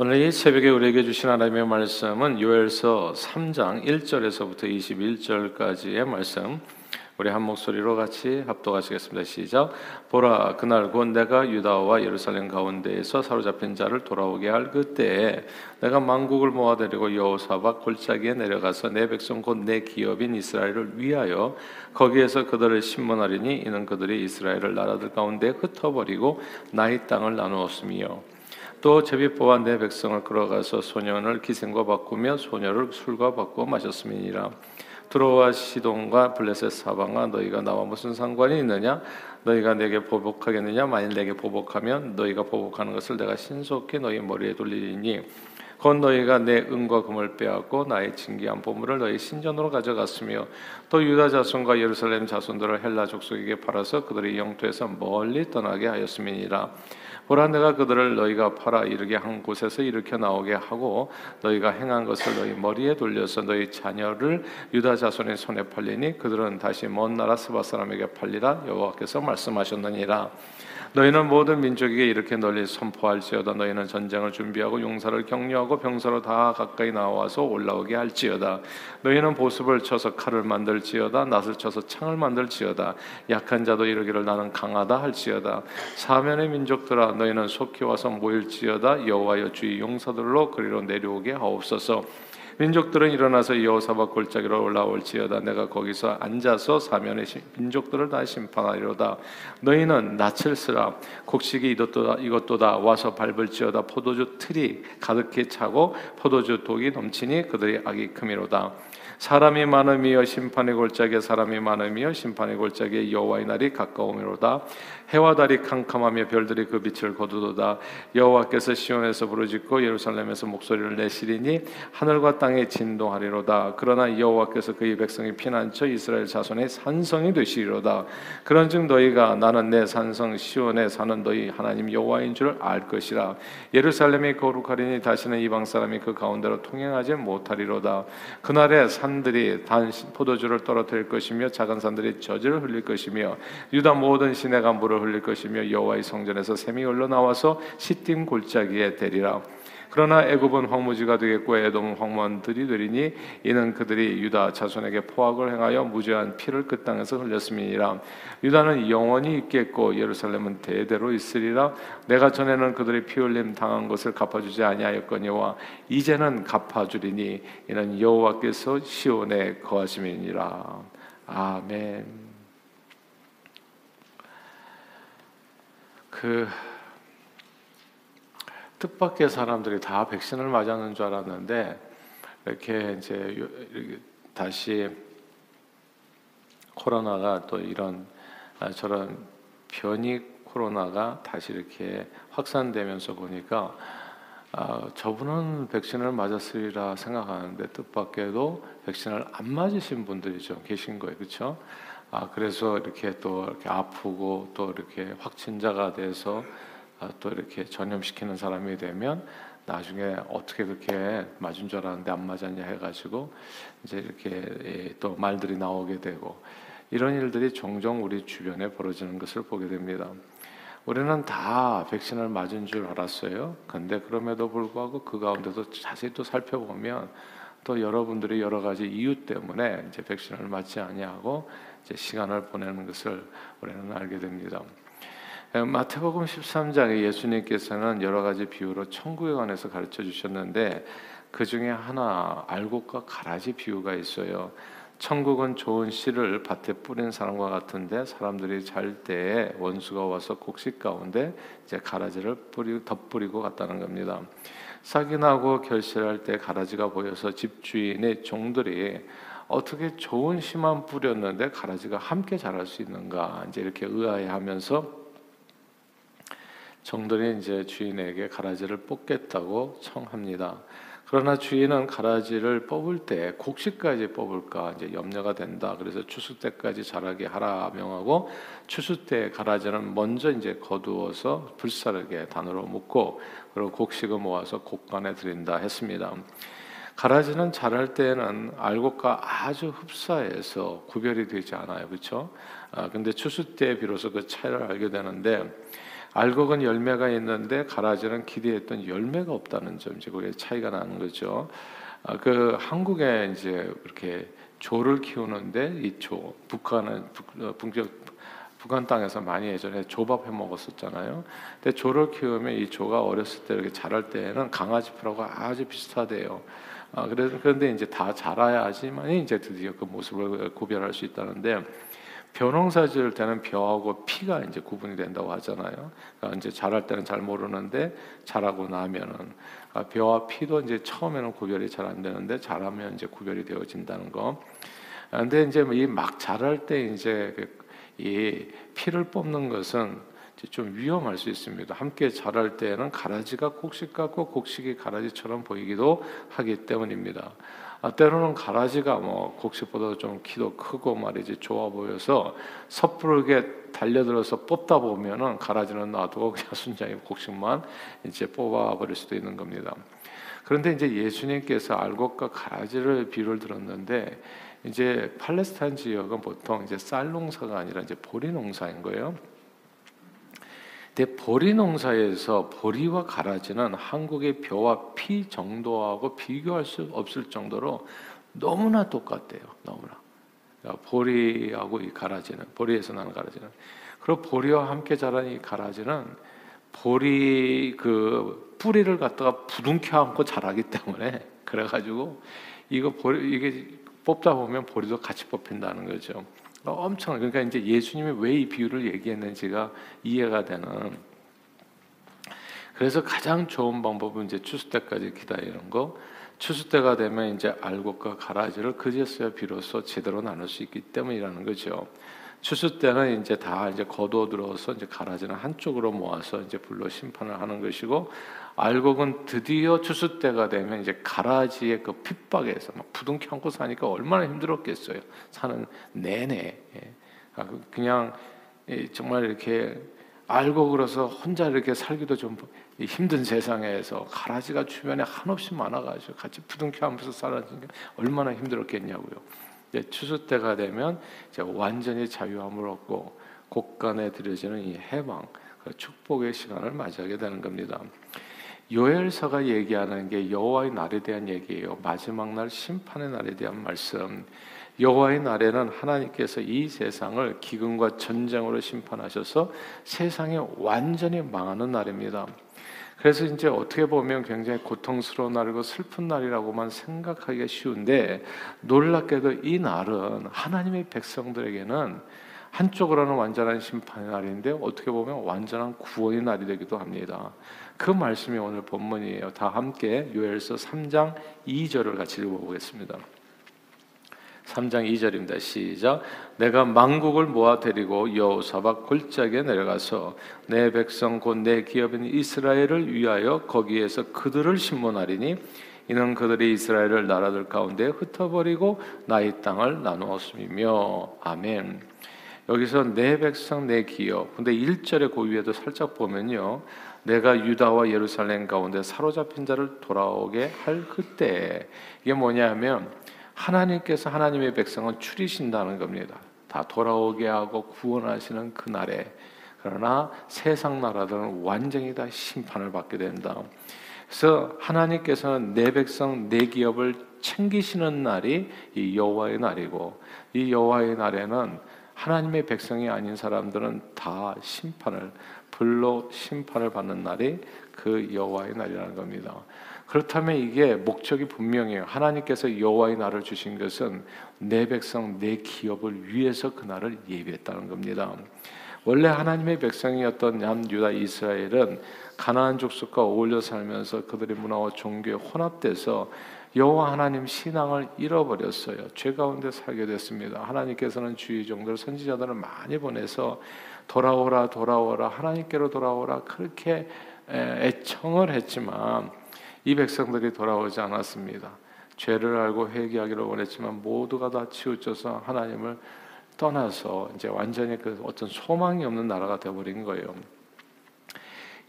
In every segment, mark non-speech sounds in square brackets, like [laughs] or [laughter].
오늘 이 새벽에 우리에게 주신 하나님의 말씀은 요엘서 3장 1절에서부터 21절까지의 말씀. 우리 한 목소리로 같이 합독하시겠습니다. 시작. 보라 그날 곧 내가 유다와 예루살렘 가운데에서 사로잡힌 자를 돌아오게 할 그때에 내가 만국을 모아들이고 여호사박 골짜기에 내려가서 내 백성 곧 내 기업인 이스라엘을 위하여 거기에서 그들을 신문하리니 이는 그들이 이스라엘을 나라들 가운데 흩어버리고 나의 땅을 나누었으며 또 제비뽑아 내 백성을 끌어가서 소년을 기생과 바꾸며 소녀를 술과 바꾸어 마셨음이니라. 드로와 시돈과 블레셋 사방아 너희가 나와 무슨 상관이 있느냐? 너희가 내게 보복하겠느냐? 만일 내게 보복하면 너희가 보복하는 것을 내가 신속히 너희 머리에 돌리리니. 곧 너희가 내 은과 금을 빼앗고 나의 진귀한 보물을 너희 신전으로 가져갔으며 또 유다 자손과 예루살렘 자손들을 헬라 족속에게 팔아서 그들의 영토에서 멀리 떠나게 하였음이니라 보라 내가 그들을 너희가 팔아 이르게 한 곳에서 일으켜 나오게 하고 너희가 행한 것을 너희 머리에 돌려서 너희 자녀를 유다 자손의 손에 팔리니 그들은 다시 먼 나라 스바 사람에게 팔리라 여호와께서 말씀하셨느니라 너희는 모든 민족에게 이렇게 널리 선포할지어다. 너희는 전쟁을 준비하고 용사를 격려하고 병사로 다 가까이 나와서 올라오게 할지어다. 너희는 보습을 쳐서 칼을 만들지어다. 낫을 쳐서 창을 만들지어다. 약한 자도 이르기를 나는 강하다 할지어다. 사면의 민족들아 너희는 속히 와서 모일지어다. 여호와여 주의 용사들로 그리로 내려오게 하옵소서 민족들은 일어나서 여호사박 골짜기로 올라올지어다. 내가 거기서 앉아서 사면의 민족들을 다 심판하리로다. 너희는 낯을 쓰라. 곡식이 이것도다 이것도다. 와서 밟을지어다. 포도주 틀이 가득히 차고 포도주 독이 넘치니 그들의 악이 크미로다. 사람이 많음이여 심판의 골짜기에 사람이 많음이여 심판의 골짜기에 여호와의 날이 가까우미로다 해와 달이 캄캄하며 별들이 그 빛을 거두도다. 여호와께서 시온에서 부르짖고 예루살렘에서 목소리를 내시리니 하늘과 땅에 진동하리로다. 그러나 여호와께서 그의 백성이 피난처 이스라엘 자손의 산성이 되시리로다. 그런즉 너희가 나는 내 산성 시온에 사는 너희 하나님 여호와인 줄 알 것이라. 예루살렘이 거룩하리니 다시는 이방 사람이 그 가운데로 통행하지 못하리로다. 그날에 산들이 단 포도주를 떨어뜨릴 것이며 작은 산들이 저주를 흘릴 것이며 유다 모든 시내가 물을 흘릴 것이며 여호와의 성전에서 샘이 흘러나와서 시딤 골짜기에 대리라. 그러나 애굽은 황무지가 되겠고 에돔은 황무원들이 되리니 이는 그들이 유다 자손에게 포악을 행하여 무죄한 피를 그 땅에서 흘렸음이니라. 유다는 영원히 있겠고 예루살렘은 대대로 있으리라. 내가 전에는 그들의 피 흘림 당한 것을 갚아주지 아니하였거니와 이제는 갚아주리니 이는 여호와께서 시온에 거하심이니라. 아멘. 그 뜻밖의 사람들이 다 백신을 맞았는 줄 알았는데 이렇게 이제 다시 코로나가 또 이런 아, 저런 변이 코로나가 다시 이렇게 확산되면서 보니까 아, 저분은 백신을 맞았으리라 생각하는데 뜻밖에도 백신을 안 맞으신 분들이 좀 계신 거예요, 그렇죠? 아 그래서 이렇게 또 이렇게 아프고 또 이렇게 확진자가 돼서 아, 또 이렇게 전염시키는 사람이 되면 나중에 어떻게 그렇게 맞은 줄 알았는데 안 맞았냐 해가지고 이제 이렇게 예, 또 말들이 나오게 되고 이런 일들이 종종 우리 주변에 벌어지는 것을 보게 됩니다. 우리는 다 백신을 맞은 줄 알았어요. 근데 그럼에도 불구하고 그 가운데서 자세히 또 살펴보면 또 여러분들이 여러 가지 이유 때문에 이제 백신을 맞지 아니하고 시간을 보내는 것을 우리는 알게 됩니다. 마태복음 13장에 예수님께서는 여러 가지 비유로 천국에 관해서 가르쳐 주셨는데 그 중에 하나 알곡과 가라지 비유가 있어요. 천국은 좋은 씨를 밭에 뿌린 사람과 같은데 사람들이 잘 때에 원수가 와서 곡식 가운데 이제 가라지를 뿌리 덧뿌리고 갔다는 겁니다. 싹이 나고 결실할 때 가라지가 보여서 집주인의 종들이 어떻게 좋은 씨만 뿌렸는데 가라지가 함께 자랄 수 있는가 이제 이렇게 의아해하면서 정들이 이제 주인에게 가라지를 뽑겠다고 청합니다. 그러나 주인은 가라지를 뽑을 때 곡식까지 뽑을까 이제 염려가 된다. 그래서 추수 때까지 자라게 하라 명하고 추수 때 가라지는 먼저 이제 거두어서 불사르게 단으로 묶고 그리고 곡식을 모아서 곡간에 드린다 했습니다. 가라지는 자랄 때는 알곡과 아주 흡사해서 구별이 되지 않아요. 그렇죠? 아, 근데 추수 때 비로소 그 차이를 알게 되는데 알곡은 열매가 있는데 가라지는 기대했던 열매가 없다는 점 이제 그게 차이가 나는 거죠. 아, 그 한국에 이제 이렇게 조를 키우는데 이 조 북한은 어, 북쪽 북한 땅에서 많이 예전에 조밥 해 먹었었잖아요. 근데 조를 키우면 이 조가 어렸을 때 이렇게 자랄 때에는 강아지 풀하고 아주 비슷하대요. 아, 그래서 그런데 이제 다 자라야지만 이제 드디어 그 모습을 구별할 수 있다는데 벼농사 지을 때는 벼하고 피가 이제 구분이 된다고 하잖아요. 그러니까 이제 자랄 때는 잘 모르는데 자라고 나면은 아, 벼와 피도 이제 처음에는 구별이 잘 안 되는데 자라면 이제 구별이 되어진다는 거. 아, 근데 이제 이 막 자랄 때 이제 그이 피를 뽑는 것은 좀 위험할 수 있습니다. 함께 자랄 때에는 가라지가 곡식 같고 곡식이 가라지처럼 보이기도 하기 때문입니다. 아, 때로는 가라지가 뭐 곡식보다 좀 키도 크고 말이지 좋아 보여서 섣부르게 달려들어서 뽑다 보면은 가라지는 놔두고 [laughs] 그냥 순전히 곡식만 이제 뽑아 버릴 수도 있는 겁니다. 그런데 이제 예수님께서 알곡과 가라지를 비유를 들었는데 이제 팔레스타인 지역은 보통 이제 쌀 농사가 아니라 이제 보리 농사인 거예요. 근데 보리 농사에서 보리와 가라지는 한국의 벼와 피 정도하고 비교할 수 없을 정도로 너무나 똑같대요. 너무나. 그러니까 보리하고 이 가라지는 보리에서 나는 가라지는 그리고 보리와 함께 자란 이 가라지는 보리 그 뿌리를 갖다가 부둥켜 안고 자라기 때문에 그래가지고 이거 보리 이게 뽑다 보면 보리도 같이 뽑힌다는 거죠. 엄청 그러니까 이제 예수님이 왜 이 비유를 얘기했는지가 이해가 되는. 그래서 가장 좋은 방법은 이제 추수 때까지 기다리는 거. 추수 때가 되면 이제 알곡과 가라지를 그제서야 비로소 제대로 나눌 수 있기 때문이라는 거죠. 추수 때는 이제 다 이제 거두어 들어서 이제 가라지는 한쪽으로 모아서 이제 불로 심판을 하는 것이고 알곡은 드디어 추수 때가 되면 이제 가라지의 그 핍박에서 막 부둥켜 안고 사니까 얼마나 힘들었겠어요. 사는 내내 예. 아, 그 그냥 정말 이렇게 알곡으로서 혼자 이렇게 살기도 좀 힘든 세상에서 가라지가 주변에 한없이 많아가지고 같이 부둥켜 안면서 살아지는 게 얼마나 힘들었겠냐고요. 추수 때가 되면 이제 완전히 자유함을 얻고 곳간에 들여지는 이 해방, 그 축복의 시간을 맞이하게 되는 겁니다. 요엘서가 얘기하는 게 여호와의 날에 대한 얘기예요. 마지막 날 심판의 날에 대한 말씀. 여호와의 날에는 하나님께서 이 세상을 기근과 전쟁으로 심판하셔서 세상이 완전히 망하는 날입니다. 그래서 이제 어떻게 보면 굉장히 고통스러운 날이고 슬픈 날이라고만 생각하기가 쉬운데 놀랍게도 이 날은 하나님의 백성들에게는 한쪽으로는 완전한 심판의 날인데 어떻게 보면 완전한 구원의 날이 되기도 합니다. 그 말씀이 오늘 본문이에요. 다 함께 요엘서 3장 2절을 같이 읽어보겠습니다. 3장 2절입니다. 시작. 내가 만국을 모아 데리고 여호사박 골짜기에 내려가서 내 백성 곧 내 기업인 이스라엘을 위하여 거기에서 그들을 심문하리니 이는 그들이 이스라엘을 나라들 가운데 흩어버리고 나의 땅을 나누었음이며 아멘. 여기서 내 백성 내 기업. 근데 1절의 그 위에도 살짝 보면요. 내가 유다와 예루살렘 가운데 사로잡힌 자를 돌아오게 할 그때 이게 뭐냐면 하나님께서 하나님의 백성을 추리신다는 겁니다. 다 돌아오게 하고 구원하시는 그날에 그러나 세상 나라들은 완전히 다 심판을 받게 된다. 그래서 하나님께서는 내 백성 내 기업을 챙기시는 날이 이 여호와의 날이고 이 여호와의 날에는 하나님의 백성이 아닌 사람들은 다 심판을 불로 심판을 받는 날이 그 여호와의 날이라는 겁니다. 그렇다면 이게 목적이 분명해요. 하나님께서 여호와의 날을 주신 것은 내 백성 내 기업을 위해서 그 날을 예비했다는 겁니다. 원래 하나님의 백성이었던 남유다 이스라엘은 가나안 족속과 어울려 살면서 그들의 문화와 종교에 혼합돼서 여호와 하나님 신앙을 잃어버렸어요. 죄 가운데 살게 됐습니다. 하나님께서는 주의 종들 선지자들을 많이 보내서 돌아오라 돌아오라 하나님께로 돌아오라 그렇게 애청을 했지만 이 백성들이 돌아오지 않았습니다. 죄를 알고 회개하기를 원했지만 모두가 다 치우쳐서 하나님을 떠나서 이제 완전히 그 어떤 소망이 없는 나라가 되어버린 거예요.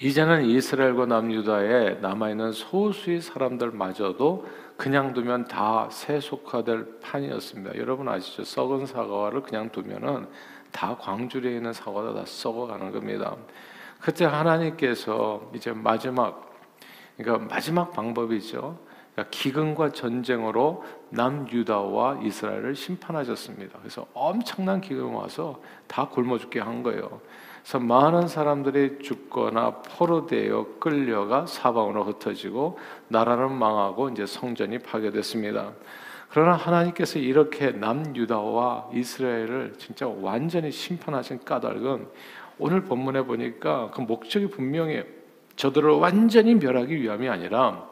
이제는 이스라엘과 남유다에 남아있는 소수의 사람들마저도 그냥 두면 다 세속화될 판이었습니다. 여러분 아시죠? 썩은 사과를 그냥 두면은 다 광주리에 있는 사과도 다 썩어가는 겁니다. 그때 하나님께서 이제 마지막 그러니까 마지막 방법이죠. 그러니까 기근과 전쟁으로 남유다와 이스라엘을 심판하셨습니다. 그래서 엄청난 기근이 와서 다 굶어 죽게 한 거예요. 그래서 많은 사람들이 죽거나 포로되어 끌려가 사방으로 흩어지고 나라는 망하고 이제 성전이 파괴됐습니다. 그러나 하나님께서 이렇게 남유다와 이스라엘을 진짜 완전히 심판하신 까닭은 오늘 본문에 보니까 그 목적이 분명히 저들을 완전히 멸하기 위함이 아니라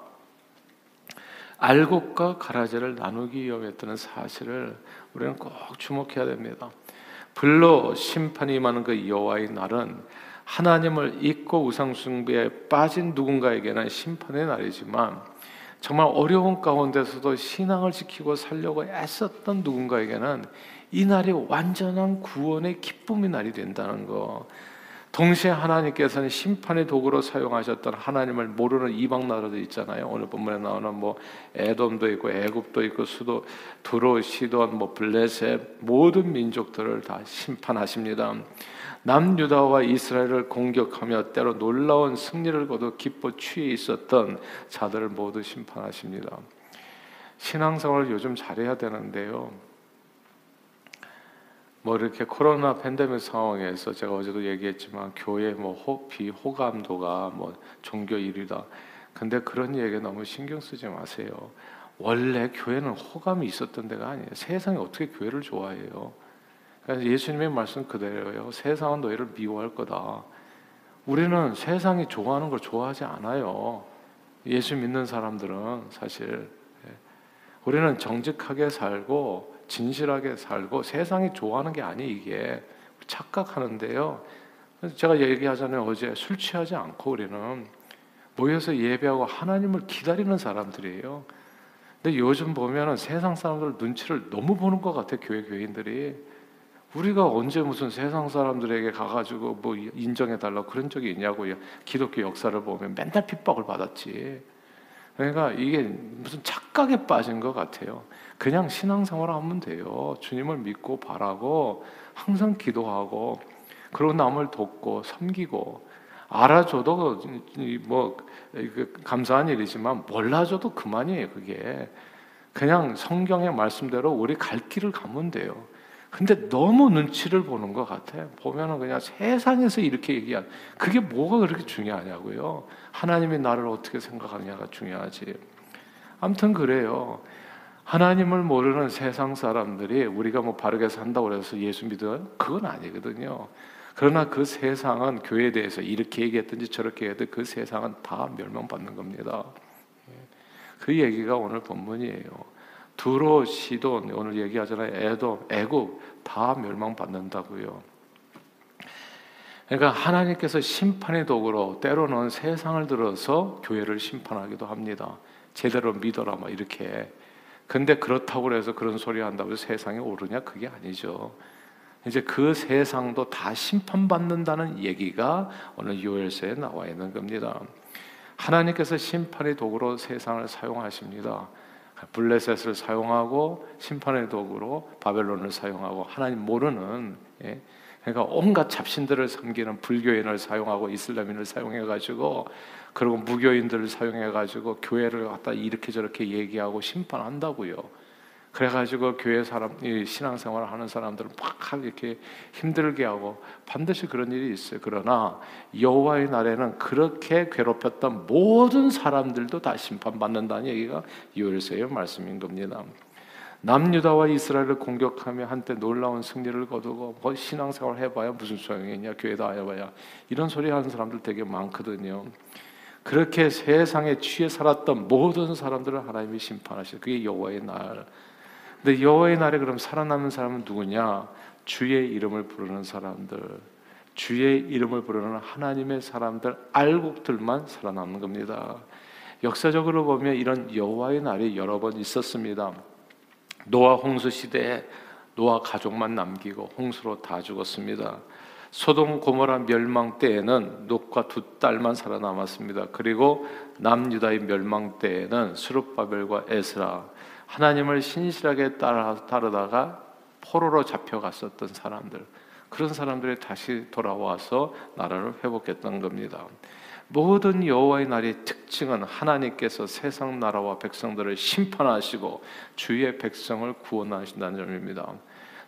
알곡과 가라지를 나누기 위함이었다는 사실을 우리는 꼭 주목해야 됩니다. 불로 심판이 임하는 그 여호와의 날은 하나님을 잊고 우상 숭배에 빠진 누군가에게는 심판의 날이지만 정말 어려운 가운데서도 신앙을 지키고 살려고 애썼던 누군가에게는 이 날이 완전한 구원의 기쁨의 날이 된다는 거. 동시에 하나님께서는 심판의 도구로 사용하셨던 하나님을 모르는 이방 나라도 있잖아요. 오늘 본문에 나오는 뭐 에돔도 있고 애굽도 있고 수도 두로 시돈 뭐 블레셋 모든 민족들을 다 심판하십니다. 남 유다와 이스라엘을 공격하며 때로 놀라운 승리를 거둬 기뻐 취해 있었던 자들을 모두 심판하십니다. 신앙생활을 요즘 잘해야 되는데요. 뭐 이렇게 코로나 팬데믹 상황에서 제가 어제도 얘기했지만 교회 뭐 호, 비호감도가 뭐 종교 1위다. 근데 그런 얘기 너무 신경 쓰지 마세요. 원래 교회는 호감이 있었던 데가 아니에요. 세상이 어떻게 교회를 좋아해요? 그래서 예수님의 말씀 그대로예요. 세상은 너희를 미워할 거다. 우리는 세상이 좋아하는 걸 좋아하지 않아요. 예수 믿는 사람들은 사실 예. 우리는 정직하게 살고 진실하게 살고 세상이 좋아하는 게 아니 이게 착각하는데요. 제가 얘기하잖아요. 어제 술 취하지 않고 우리는 모여서 예배하고 하나님을 기다리는 사람들이에요. 근데 요즘 보면은 세상 사람들 눈치를 너무 보는 것 같아 교회 교인들이. 우리가 언제 무슨 세상 사람들에게 가가지고 뭐 인정해 달라 그런 적이 있냐고요. 기독교 역사를 보면 맨날 핍박을 받았지. 그러니까 이게 무슨 착각에 빠진 것 같아요. 그냥 신앙생활 하면 돼요. 주님을 믿고 바라고 항상 기도하고 그리고 남을 돕고 섬기고 알아줘도 뭐 감사한 일이지만 몰라줘도 그만이에요. 그게 그냥 성경의 말씀대로 우리 갈 길을 가면 돼요. 근데 너무 눈치를 보는 것 같아. 보면은 그냥 세상에서 이렇게 얘기한 그게 뭐가 그렇게 중요하냐고요. 하나님이 나를 어떻게 생각하냐가 중요하지. 아무튼 그래요. 하나님을 모르는 세상 사람들이 우리가 뭐 바르게 산다고 해서 예수 믿어 그건 아니거든요. 그러나 그 세상은 교회에 대해서 이렇게 얘기했든지 저렇게 해도 그 세상은 다 멸망받는 겁니다. 예. 그 얘기가 오늘 본문이에요. 두로 시돈 오늘 얘기하잖아요. 에돔, 애국 다 멸망받는다고요. 그러니까 하나님께서 심판의 도구로 때로는 세상을 들어서 교회를 심판하기도 합니다. 제대로 믿어라 막 이렇게 근데 그렇다고 해서 그런 소리 한다고 세상이 오르냐? 그게 아니죠. 이제 그 세상도 다 심판받는다는 얘기가 오늘 요엘서에 나와 있는 겁니다. 하나님께서 심판의 도구로 세상을 사용하십니다. 블레셋을 사용하고 심판의 도구로 바벨론을 사용하고 하나님 모르는 예, 그러니까 온갖 잡신들을 섬기는 불교인을 사용하고 이슬람인을 사용해 가지고 그리고 무교인들을 사용해 가지고 교회를 갖다 이렇게 저렇게 얘기하고 심판한다고요. 그래 가지고 교회 사람 신앙생활을 하는 사람들을 막 이렇게 힘들게 하고 반드시 그런 일이 있어요. 그러나 여호와의 날에는 그렇게 괴롭혔던 모든 사람들도 다 심판받는다는 얘기가 요엘서의 말씀인 겁니다. 남유다와 이스라엘을 공격하며 한때 놀라운 승리를 거두고 뭐 신앙생활 해봐야 무슨 소용이 있냐 교회다 해봐야 이런 소리 하는 사람들 되게 많거든요. 그렇게 세상에 취해 살았던 모든 사람들을 하나님이 심판하실 그게 여호와의 날. 근데 여호와의 날에 그럼 살아남는 사람은 누구냐? 주의 이름을 부르는 사람들. 주의 이름을 부르는 하나님의 사람들 알곡들만 살아남는 겁니다. 역사적으로 보면 이런 여호와의 날이 여러 번 있었습니다. 노아 홍수 시대에 노아 가족만 남기고 홍수로 다 죽었습니다. 소돔 고모라 멸망 때에는 놋과 두 딸만 살아남았습니다. 그리고 남유다의 멸망 때에는 수룹바벨과 에스라 하나님을 신실하게 따르다가 포로로 잡혀갔었던 사람들 그런 사람들이 다시 돌아와서 나라를 회복했던 겁니다. 모든 여호와의 날의 특징은 하나님께서 세상 나라와 백성들을 심판하시고 주의 백성을 구원하신다는 점입니다.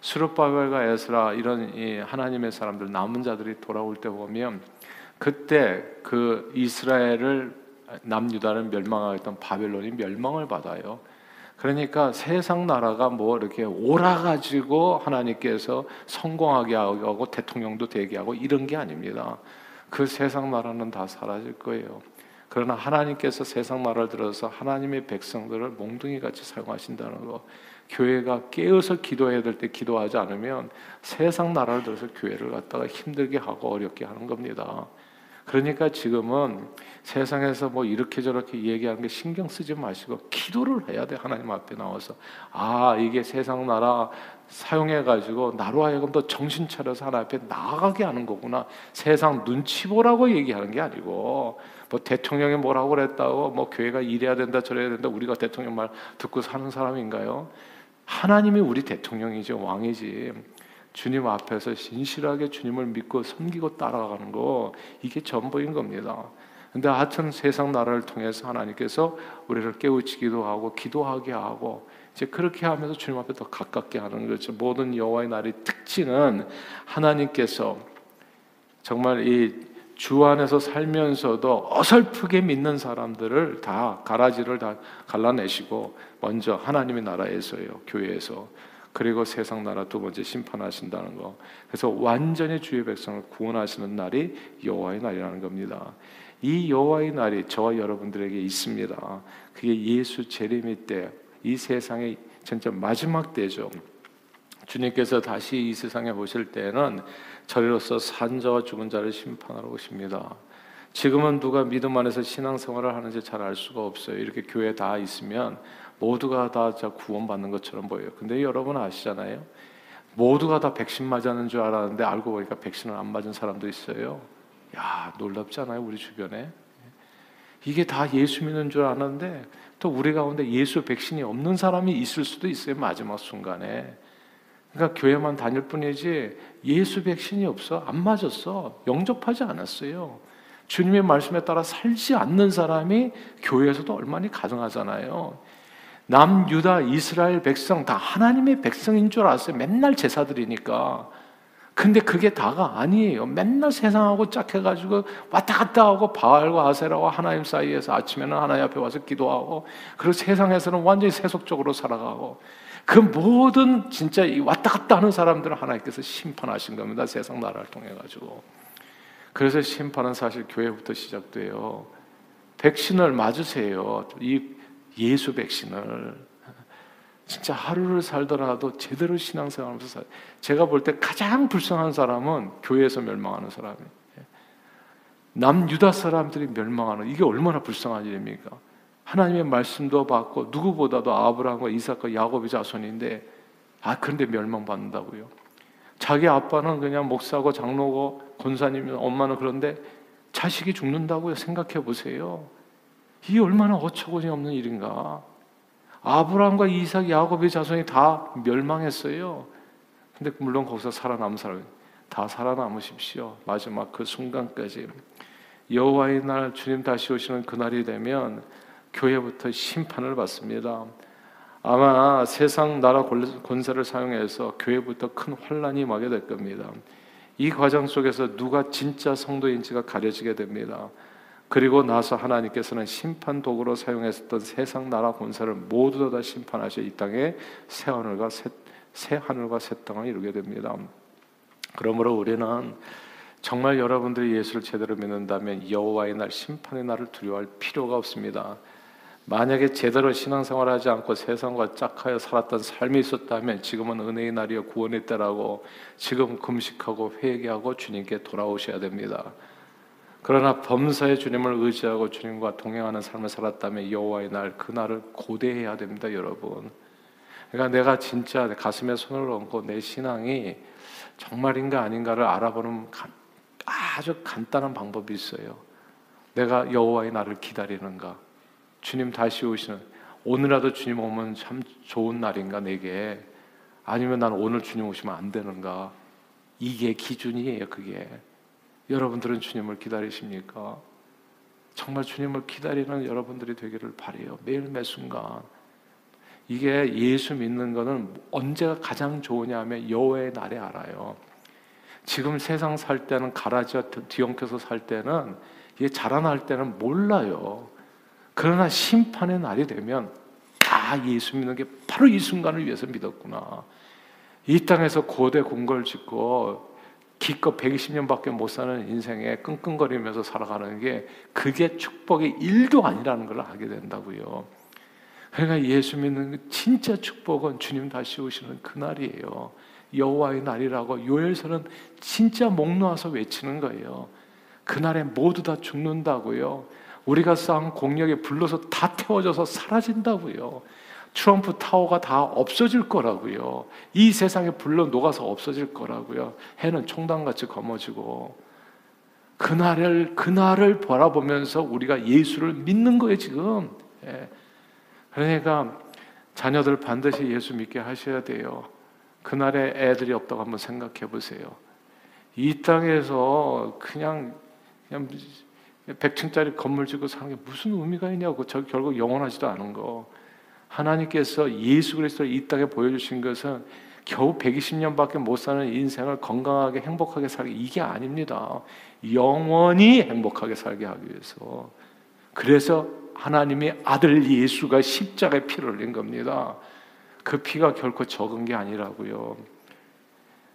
수르바벨과 에스라 이런 하나님의 사람들 남은 자들이 돌아올 때 보면 그때 그 이스라엘을 남유다를 멸망하였던 바벨론이 멸망을 받아요. 그러니까 세상 나라가 뭐 이렇게 오라가지고 하나님께서 성공하게 하고 대통령도 되게 하고 이런 게 아닙니다. 그 세상 나라는 다 사라질 거예요. 그러나 하나님께서 세상 나라를 들어서 하나님의 백성들을 몽둥이 같이 사용하신다는 거. 교회가 깨어서 기도해야 될 때 기도하지 않으면 세상 나라를 들어서 교회를 갖다가 힘들게 하고 어렵게 하는 겁니다. 그러니까 지금은 세상에서 뭐 이렇게 저렇게 얘기하는 게 신경 쓰지 마시고 기도를 해야 돼 하나님 앞에 나와서. 아 이게 세상 나라 사용해 가지고 나로 하여금 더 정신 차려서 하나 앞에 나가게 하는 거구나. 세상 눈치 보라고 얘기하는 게 아니고 뭐 대통령이 뭐라고 그랬다고 뭐 교회가 이래야 된다 저래야 된다 우리가 대통령 말 듣고 사는 사람인가요? 하나님이 우리 대통령이죠 왕이지 주님 앞에서 신실하게 주님을 믿고 섬기고 따라가는 거 이게 전부인 겁니다. 근데 하여튼 세상 나라를 통해서 하나님께서 우리를 깨우치기도 하고 기도하게 하고 이제 그렇게 하면서 주님 앞에 더 가깝게 하는 거죠. 모든 여호와의 날의 특징은 하나님께서 정말 이 주 안에서 살면서도 어설프게 믿는 사람들을 다 가라지를 다 갈라내시고 먼저 하나님의 나라에서요 교회에서 그리고 세상 나라 두 번째 심판하신다는 거. 그래서 완전히 주의 백성을 구원하시는 날이 여호와의 날이라는 겁니다. 이 여호와의 날이 저와 여러분들에게 있습니다. 그게 예수 재림의 때, 이 세상의 진짜 마지막 때죠. 주님께서 다시 이 세상에 오실 때는 저리로서 산 자와 죽은 자를 심판하러 오십니다. 지금은 누가 믿음 안에서 신앙생활을 하는지 잘 알 수가 없어요. 이렇게 교회 다 있으면 모두가 다 구원받는 것처럼 보여요. 근데 여러분 아시잖아요. 모두가 다 백신 맞았는 줄 알았는데 알고 보니까 백신을 안 맞은 사람도 있어요. 야, 놀랍지 않아요? 우리 주변에. 이게 다 예수 믿는 줄 아는데 또 우리 가운데 예수 백신이 없는 사람이 있을 수도 있어요. 마지막 순간에. 그러니까 교회만 다닐 뿐이지 예수 백신이 없어. 안 맞았어. 영접하지 않았어요. 주님의 말씀에 따라 살지 않는 사람이 교회에서도 얼마나 가능하잖아요. 남유다 이스라엘 백성 다 하나님의 백성인 줄 알았어요. 맨날 제사 드리니까. 근데 그게 다가 아니에요. 맨날 세상하고 짝해가지고 왔다 갔다 하고 바알과 아세라와 하나님 사이에서 아침에는 하나님 앞에 와서 기도하고 그리고 세상에서는 완전히 세속적으로 살아가고 그 모든 진짜 왔다 갔다 하는 사람들을 하나님께서 심판하신 겁니다. 세상 나라를 통해 가지고. 그래서 심판은 사실 교회부터 시작돼요. 백신을 맞으세요. 이 예수 백신을 진짜 하루를 살더라도 제대로 신앙생활하면서 살. 제가 볼 때 가장 불쌍한 사람은 교회에서 멸망하는 사람이에요. 남 유다 사람들이 멸망하는 이게 얼마나 불쌍한 일입니까? 하나님의 말씀도 받고 누구보다도 아브라함과 이삭과 야곱의 자손인데 아 그런데 멸망받는다고요. 자기 아빠는 그냥 목사고 장로고 권사님 엄마는 그런데 자식이 죽는다고요. 생각해 보세요. 이게 얼마나 어처구니 없는 일인가. 아브라함과 이삭, 야곱의 자손이 다 멸망했어요. 근데 물론 거기서 살아남은 사람이 다 살아남으십시오. 마지막 그 순간까지 여호와의 날 주님 다시 오시는 그 날이 되면 교회부터 심판을 받습니다. 아마 세상 나라 권세를 사용해서 교회부터 큰 환란이 임하게 될 겁니다. 이 과정 속에서 누가 진짜 성도인지가 가려지게 됩니다. 그리고 나서 하나님께서는 심판 도구로 사용했었던 세상 나라 권세를 모두 다 심판하셔 이 땅에 새 하늘과 새, 새 하늘과 새 땅을 이루게 됩니다. 그러므로 우리는 정말 여러분들이 예수를 제대로 믿는다면 여호와의 날 심판의 날을 두려워할 필요가 없습니다. 만약에 제대로 신앙생활 하지 않고 세상과 짝하여 살았던 삶이 있었다면 지금은 은혜의 날이요 구원의 때라고 지금 금식하고 회개하고 주님께 돌아오셔야 됩니다. 그러나 범사의 주님을 의지하고 주님과 동행하는 삶을 살았다면 여호와의 날 그날을 고대해야 됩니다, 여러분. 그러니까 내가 진짜 가슴에 손을 얹고 내 신앙이 정말인가 아닌가를 알아보는 아주 간단한 방법이 있어요. 내가 여호와의 날을 기다리는가? 주님 다시 오시는 오늘라도 주님 오면 참 좋은 날인가 내게 아니면 난 오늘 주님 오시면 안 되는가? 이게 기준이에요, 그게. 여러분들은 주님을 기다리십니까? 정말 주님을 기다리는 여러분들이 되기를 바래요. 매일 매 순간. 이게 예수 믿는 거는 언제가 가장 좋으냐 하면 여호와의 날에 알아요. 지금 세상 살 때는 가라지와 뒤엉켜서 살 때는 이게 자라날 때는 몰라요. 그러나 심판의 날이 되면 아 예수 믿는 게 바로 이 순간을 위해서 믿었구나. 이 땅에서 고대 궁궐 짓고 기껏 120년밖에 못 사는 인생에 끙끙거리면서 살아가는 게 그게 축복의 일도 아니라는 걸 알게 된다고요. 그러니까 예수 믿는 진짜 축복은 주님 다시 오시는 그날이에요. 여호와의 날이라고 요엘서는 진짜 목 놓아서 외치는 거예요. 그날에 모두 다 죽는다고요. 우리가 쌓은 공력에 불러서 다 태워져서 사라진다고요. 트럼프 타워가 다 없어질 거라고요. 이 세상에 불러 녹아서 없어질 거라고요. 해는 총당같이 검어지고 그날을 그날을 바라보면서 우리가 예수를 믿는 거예요 지금. 예. 그러니까 자녀들 반드시 예수 믿게 하셔야 돼요. 그날에 애들이 없다고 한번 생각해 보세요. 이 땅에서 그냥 그냥 100층짜리 건물 짓고 사는 게 무슨 의미가 있냐고 저 결국 영원하지도 않은 거. 하나님께서 예수 그리스도를 이 땅에 보여주신 것은 겨우 120년밖에 못 사는 인생을 건강하게 행복하게 살게 이게 아닙니다. 영원히 행복하게 살게 하기 위해서. 그래서 하나님의 아들 예수가 십자가에 피를 흘린 겁니다. 그 피가 결코 적은 게 아니라고요.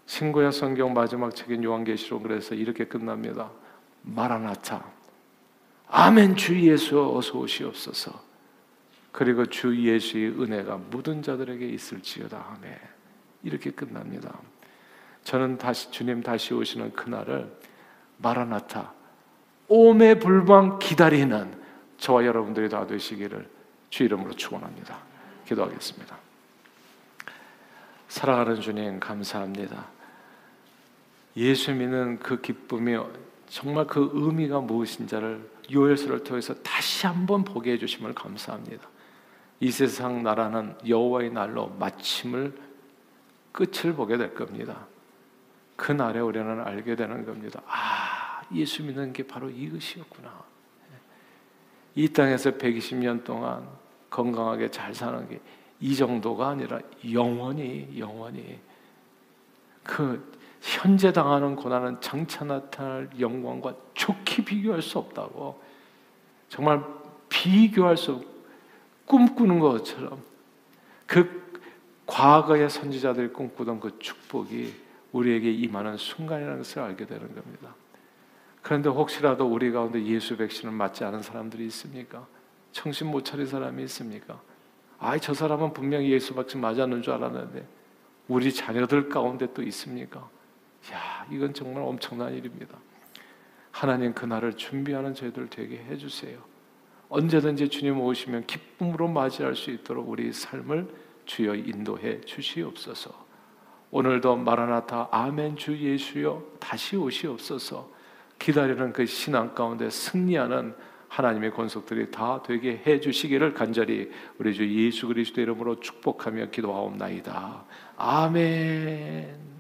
신구약 성경 마지막 책인 요한계시록 그래서 이렇게 끝납니다. 마라나타. 아멘 주 예수 어서 오시옵소서. 그리고 주 예수의 은혜가 모든 자들에게 있을지어다. 아멘. 이렇게 끝납니다. 저는 다시 주님 다시 오시는 그날을 마라나타 오매 불방 기다리는 저와 여러분들이 다 되시기를 주 이름으로 축원합니다. 기도하겠습니다. 사랑하는 주님 감사합니다. 예수 믿는 그 기쁨이 정말 그 의미가 무엇인지를 요엘서를 통해서 다시 한번 보게 해주심을 감사합니다. 이 세상 나라는 여호와의 날로 마침을 끝을 보게 될 겁니다. 그 날에 우리는 알게 되는 겁니다. 아, 예수 믿는 게 바로 이것이었구나. 이 땅에서 120년 동안 건강하게 잘 사는 게 이 정도가 아니라 영원히 영원히 그 현재 당하는 고난은 장차 나타날 영광과 좋게 비교할 수 없다고 정말 비교할 수 꿈꾸는 것처럼 그 과거의 선지자들이 꿈꾸던 그 축복이 우리에게 임하는 순간이라는 것을 알게 되는 겁니다. 그런데 혹시라도 우리 가운데 예수 백신을 맞지 않은 사람들이 있습니까? 정신 못 차린 사람이 있습니까? 아이 저 사람은 분명히 예수 백신 맞았는 줄 알았는데 우리 자녀들 가운데 또 있습니까? 야 이건 정말 엄청난 일입니다. 하나님 그날을 준비하는 저희들 되게 해주세요. 언제든지 주님 오시면 기쁨으로 맞이할 수 있도록 우리 삶을 주여 인도해 주시옵소서. 오늘도 마라나타 아멘 주 예수여 다시 오시옵소서. 기다리는 그 신앙 가운데 승리하는 하나님의 권속들이 다 되게 해 주시기를 간절히 우리 주 예수 그리스도 이름으로 축복하며 기도하옵나이다. 아멘.